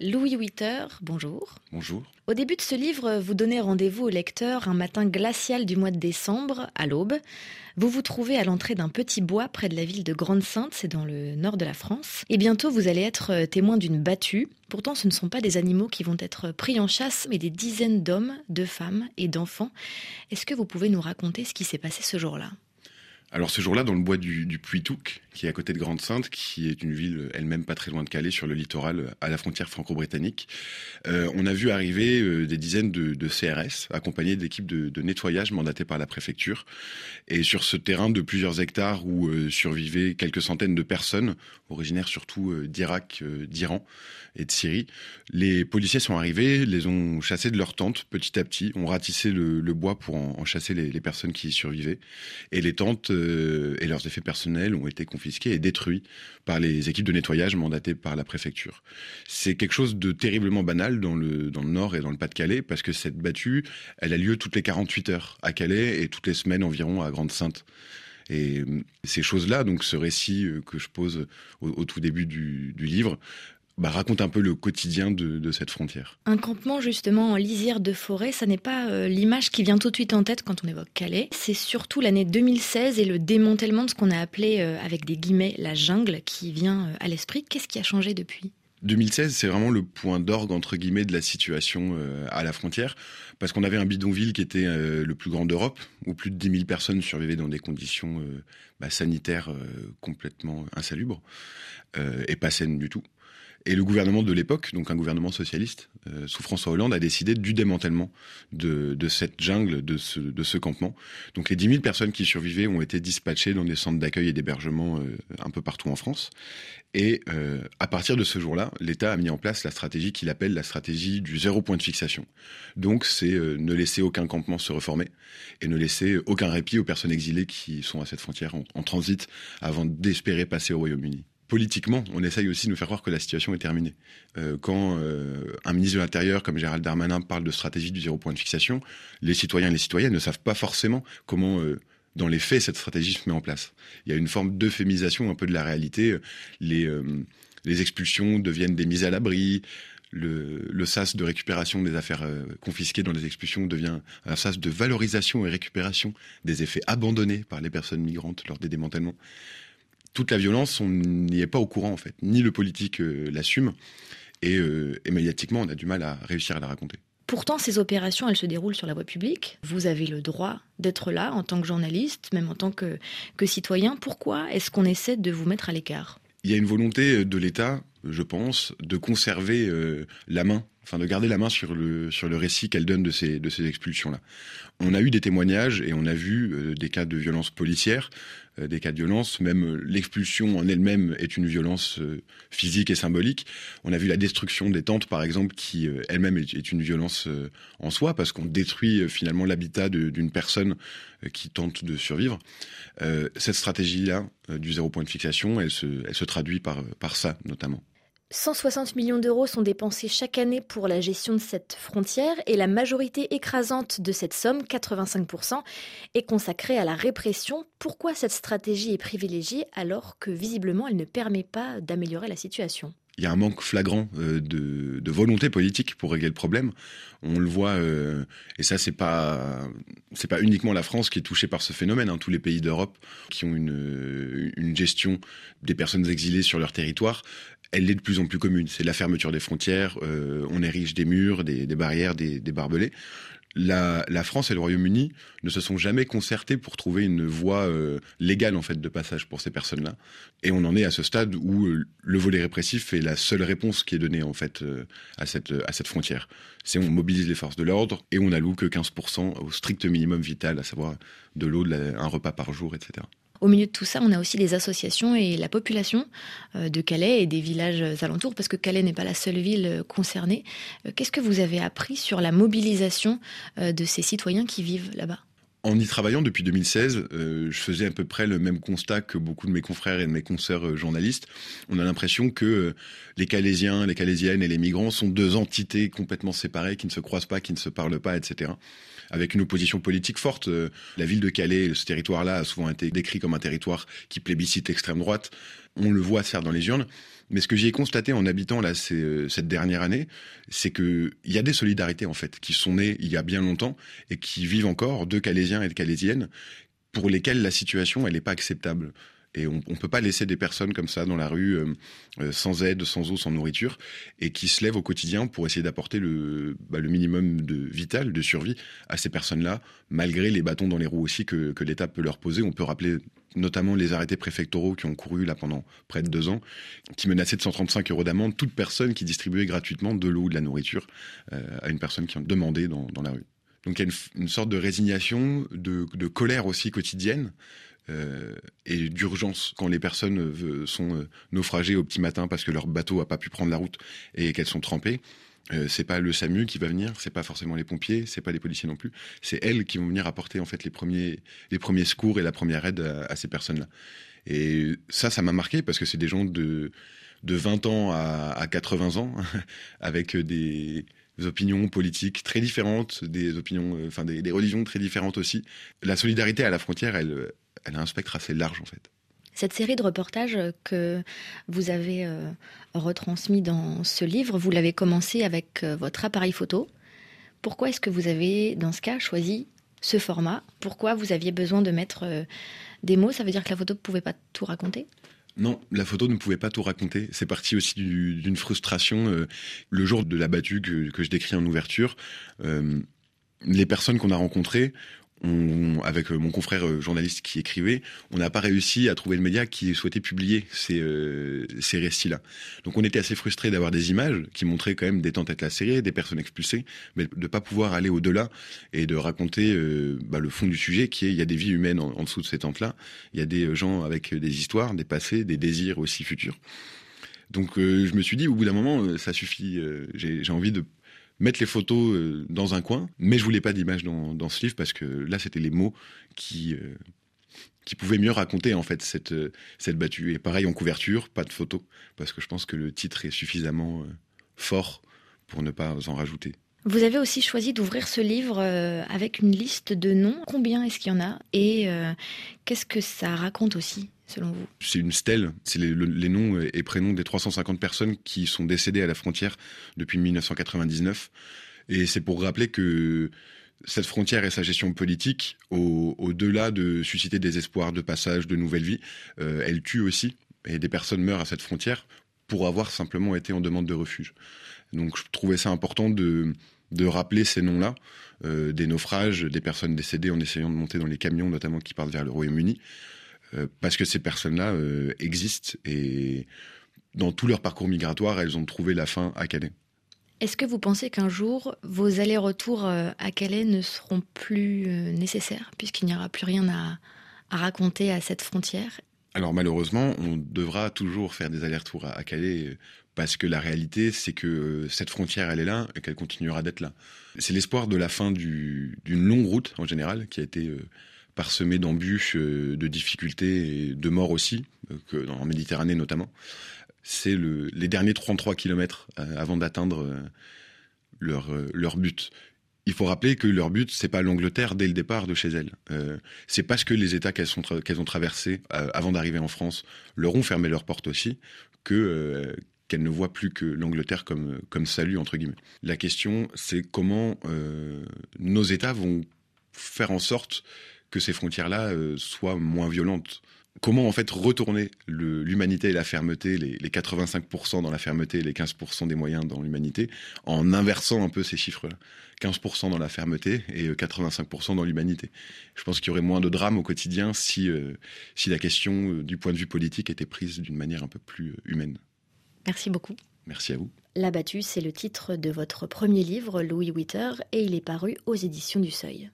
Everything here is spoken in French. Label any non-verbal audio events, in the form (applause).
Louis Witter, bonjour. Bonjour. Au début de ce livre, vous donnez rendez-vous au lecteur un matin glacial du mois de décembre, à l'aube. Vous vous trouvez à l'entrée d'un petit bois près de la ville de Grande-Sainte, c'est dans le nord de la France. Et bientôt, vous allez être témoin d'une battue. Pourtant, ce ne sont pas des animaux qui vont être pris en chasse, mais des dizaines d'hommes, de femmes et d'enfants. Est-ce que vous pouvez nous raconter ce qui s'est passé ce jour-là? Alors ce jour-là, dans le bois du, du qui est à côté de Grande-Sainte, qui est une ville elle-même pas très loin de Calais, sur le littoral, à la frontière franco-britannique, euh, on a vu arriver euh, des dizaines de, CRS, accompagnés d'équipes de, nettoyage mandatées par la préfecture. Et sur ce terrain de plusieurs hectares où euh, survivaient quelques centaines de personnes, originaires surtout euh, d'Irak, euh, d'Iran et de Syrie, les policiers sont arrivés, les ont chassés de leurs tentes petit à petit, ont ratissé le, bois pour en, en chasser les, les, personnes qui y survivaient. Et les tentes euh, et leurs effets personnels ont été confisqués et détruits par les équipes de nettoyage mandatées par la préfecture. C'est quelque chose de terriblement banal dans le, dans le Nord et dans le Pas-de-Calais, parce que cette battue, elle a lieu toutes les 48 heures à Calais et toutes les semaines environ à Grande-Sainte. Et ces choses-là, donc ce récit que je pose au, tout début du livre, bah, raconte un peu le quotidien de, de, cette frontière. Un campement justement en lisière de forêt, ça n'est pas euh, l'image qui vient tout de suite en tête quand on évoque Calais. C'est surtout l'année 2016 et le démantèlement de ce qu'on a appelé euh, avec des guillemets la jungle qui vient euh, à l'esprit. Qu'est-ce qui a changé depuis? 2016, c'est vraiment le point d'orgue entre guillemets de la situation euh, à la frontière, parce qu'on avait un bidonville qui était euh, le plus grand d'Europe, où plus de 10 000 personnes survivaient dans des conditions euh, bah, sanitaires complètement insalubres et pas saines du tout. Et le gouvernement de l'époque, donc un gouvernement socialiste, euh, sous François Hollande, a décidé du démantèlement de, de cette jungle, de ce, de ce campement. Donc les 10 000 personnes qui survivaient ont été dispatchées dans des centres d'accueil et d'hébergement euh, un peu partout en France. Et euh, à partir de ce jour-là, l'État a mis en place la stratégie qu'il appelle la stratégie du zéro point de fixation. Donc c'est euh, ne laisser aucun campement se reformer et ne laisser aucun répit aux personnes exilées qui sont à cette frontière en, en transit avant d'espérer passer au Royaume-Uni politiquement, on essaye aussi de nous faire croire que la situation est terminée. Euh, quand euh, un ministre de l'Intérieur comme Gérald Darmanin parle de stratégie du zéro point de fixation, les citoyens et les citoyennes ne savent pas forcément comment, euh, dans les faits, cette stratégie se met en place. Il y a une forme d'euphémisation un peu de la réalité. Les, les expulsions deviennent des mises à l'abri. Le, le, sas de récupération des affaires confisquées dans les expulsions devient un sas de valorisation et récupération des effets abandonnés par les personnes migrantes lors des démantèlements toute la violence, on n'y est pas au courant en fait. Ni le politique euh, l'assume, et, euh, et médiatiquement, on a du mal à réussir à la raconter. Pourtant, ces opérations, elles se déroulent sur la voie publique. Vous avez le droit d'être là en tant que journaliste, même en tant que, que citoyen. Pourquoi est-ce qu'on essaie de vous mettre à l'écart? Il y a une volonté de l'État, je pense, de conserver euh, la main enfin de garder la main sur le sur le récit qu'elle donne de ces de ces expulsions là. On a eu des témoignages et on a vu euh, des cas de violence policière, euh, des cas de violence, même euh, l'expulsion en elle-même est une violence physique et symbolique. On a vu la destruction des tentes par exemple qui elle-même est, est, une violence en soi parce qu'on détruit finalement l'habitat d'une personne qui tente de survivre. cette stratégie là du zéro point de fixation, elle se elle se traduit par par ça notamment. 160 millions d'euros sont dépensés chaque année pour la gestion de cette frontière et la majorité écrasante de cette somme, 85%, est consacrée à la répression. Pourquoi cette stratégie est privilégiée alors que visiblement elle ne permet pas d'améliorer la situation? Il y a un manque flagrant euh, de, volonté politique pour régler le problème. On le voit, euh, et ça c'est pas pas uniquement la France qui est touchée par ce phénomène. Hein. Tous les pays d'Europe qui ont une gestion des personnes exilées sur leur territoire, elle est de plus en plus commune. C'est la fermeture des frontières, euh, on érige des murs, des, barrières, des, barbelés la, France et le Royaume-Uni ne se sont jamais concertés pour trouver une voie euh, légale en fait de passage pour ces personnes-là. Et on en est à ce stade où euh, le volet répressif est la seule réponse qui est donnée en fait à cette à cette frontière. C'est on mobilise les forces de l'ordre et on alloue que 15% au strict minimum vital, à savoir de l'eau, un repas par jour, etc. Au milieu de tout ça, on a aussi les associations et la population euh, de Calais et des villages alentours, parce que Calais n'est pas la seule ville euh, concernée. Euh, qu'est-ce que vous avez appris sur la mobilisation de ces citoyens qui vivent là-bas? En y travaillant depuis 2016, euh, je faisais à peu près le même constat que beaucoup de mes confrères et de mes consoeurs euh, journalistes. On a l'impression que euh, les Calaisiens, les Calaisiennes et les migrants sont deux entités complètement séparées, qui ne se croisent pas, qui ne se parlent pas, etc. Avec une opposition politique forte. Euh, la ville de Calais, ce territoire-là, a souvent été décrit comme un territoire qui plébiscite l'extrême droite. On le voit certes dans les urnes, mais ce que j'ai constaté en habitant là cette dernière année, c'est qu'il y a des solidarités en fait qui sont nées il y a bien longtemps et qui vivent encore de Calaisiens et de Calaisiennes pour lesquels la situation elle n'est pas acceptable. Et on ne peut pas laisser des personnes comme ça dans la rue, euh, euh, sans aide, sans eau, sans nourriture, et qui se lèvent au quotidien pour essayer d'apporter le, bah, minimum de vital, de survie à ces personnes-là, malgré les bâtons dans les roues aussi que, l'État peut leur poser. On peut rappeler notamment les arrêtés préfectoraux qui ont couru là pendant près de deux ans, qui menaçaient de 135 euros d'amende toute personne qui distribuait gratuitement de l'eau ou de la nourriture euh, à une personne qui en demandait dans, la rue. Donc il y a une, sorte de résignation, de colère aussi quotidienne, euh, et d'urgence quand les personnes euh, sont euh, naufragées au petit matin parce que leur bateau a pas pu prendre la route et qu'elles sont trempées. Euh, c'est pas le SAMU qui va venir, c'est pas forcément les pompiers, c'est pas les policiers non plus. C'est elles qui vont venir apporter en fait les premiers les premiers secours et la première aide à, ces personnes-là. Et ça, ça m'a marqué parce que c'est des gens de de 20 ans à, à 80 ans (laughs) avec des opinions politiques très différentes, des opinions, enfin des, religions très différentes aussi. La solidarité à la frontière, elle, elle a un spectre assez large en fait. Cette série de reportages que vous avez euh, retransmis dans ce livre, vous l'avez commencé avec euh, votre appareil photo. Pourquoi est-ce que vous avez, dans ce cas, choisi ce format? Pourquoi vous aviez besoin de mettre euh, des mots? Ça veut dire que la photo ne pouvait pas tout raconter? Non, la photo ne pouvait pas tout raconter. C'est parti aussi d'une frustration. le jour de la battue que, que, je décris en ouverture, les personnes qu'on a rencontrées avec euh, mon confrère euh, journaliste qui écrivait, on n'a pas réussi à trouver le média qui souhaitait publier ces, euh, ces récits-là. Donc on était assez frustrés d'avoir des images qui montraient quand même des tentes lacérées, des personnes expulsées, mais de pas pouvoir aller au-delà et de raconter bah, le fond du sujet qui est il y a des vies humaines en, dessous de ces tentes-là, il y a des gens avec des histoires, des passés, des désirs aussi futurs. Donc je me suis dit au bout d'un moment ça suffit, j'ai envie de mettre les photos euh, dans un coin, mais je voulais pas d'image dans, ce livre parce que là, c'était les mots qui, euh, qui pouvaient mieux raconter en fait cette, euh, cette battue. Et pareil en couverture, pas de photos, parce que je pense que le titre est suffisamment fort pour ne pas en rajouter. Vous avez aussi choisi d'ouvrir ce livre avec une liste de noms. Combien est-ce qu'il y en a? Et qu'est-ce que ça raconte aussi? C'est une stèle, c'est les, noms et prénoms des 350 personnes qui sont décédées à la frontière depuis 1999. Et c'est pour rappeler que cette frontière et sa gestion politique, au-delà de susciter des espoirs de passage, de nouvelles vies, euh, elle tue aussi. Et des personnes meurent à cette frontière pour avoir simplement été en demande de refuge. Donc je trouvais ça important de, de rappeler ces noms-là, euh, des naufrages, des personnes décédées en essayant de monter dans les camions, notamment qui partent vers le Royaume-Uni. Euh, parce que ces personnes-là euh, existent et dans tout leur parcours migratoire, elles ont trouvé la fin à Calais. Est-ce que vous pensez qu'un jour, vos allers-retours euh, à Calais ne seront plus nécessaires, puisqu'il n'y aura plus rien à, raconter à cette frontière? Alors malheureusement, on devra toujours faire des allers-retours à, Calais, parce que la réalité, c'est que cette frontière, elle est là, et qu'elle continuera d'être là. C'est l'espoir de la fin d'une longue route, en général, qui a été parsemé d'embûches, euh, de difficultés et de morts aussi, euh, que en Méditerranée notamment. C'est le, les derniers 33 kilomètres euh, avant d'atteindre leur, but. Il faut rappeler que leur but, c'est pas l'Angleterre dès le départ de chez elles. Euh, c'est parce que les États qu'elles ont traversés avant d'arriver en France leur ont fermé leurs portes aussi que qu'elles ne voient plus que l'Angleterre comme comme salut entre guillemets. La question, c'est comment nos États vont faire en sorte que ces frontières-là euh, soient moins violentes. Comment en fait retourner l'humanité et la fermeté, les, 85% dans la fermeté et les 15% des moyens dans l'humanité, en inversant un peu ces chiffres-là? 15% dans la fermeté et 85% euh, dans l'humanité. Je pense qu'il y aurait moins de drames au quotidien si, euh, si la question du point de vue politique était prise d'une manière un peu plus humaine. Merci beaucoup. Merci à vous. L'abattu, c'est le titre de votre premier livre, Louis Witter, et il est paru aux éditions du Seuil.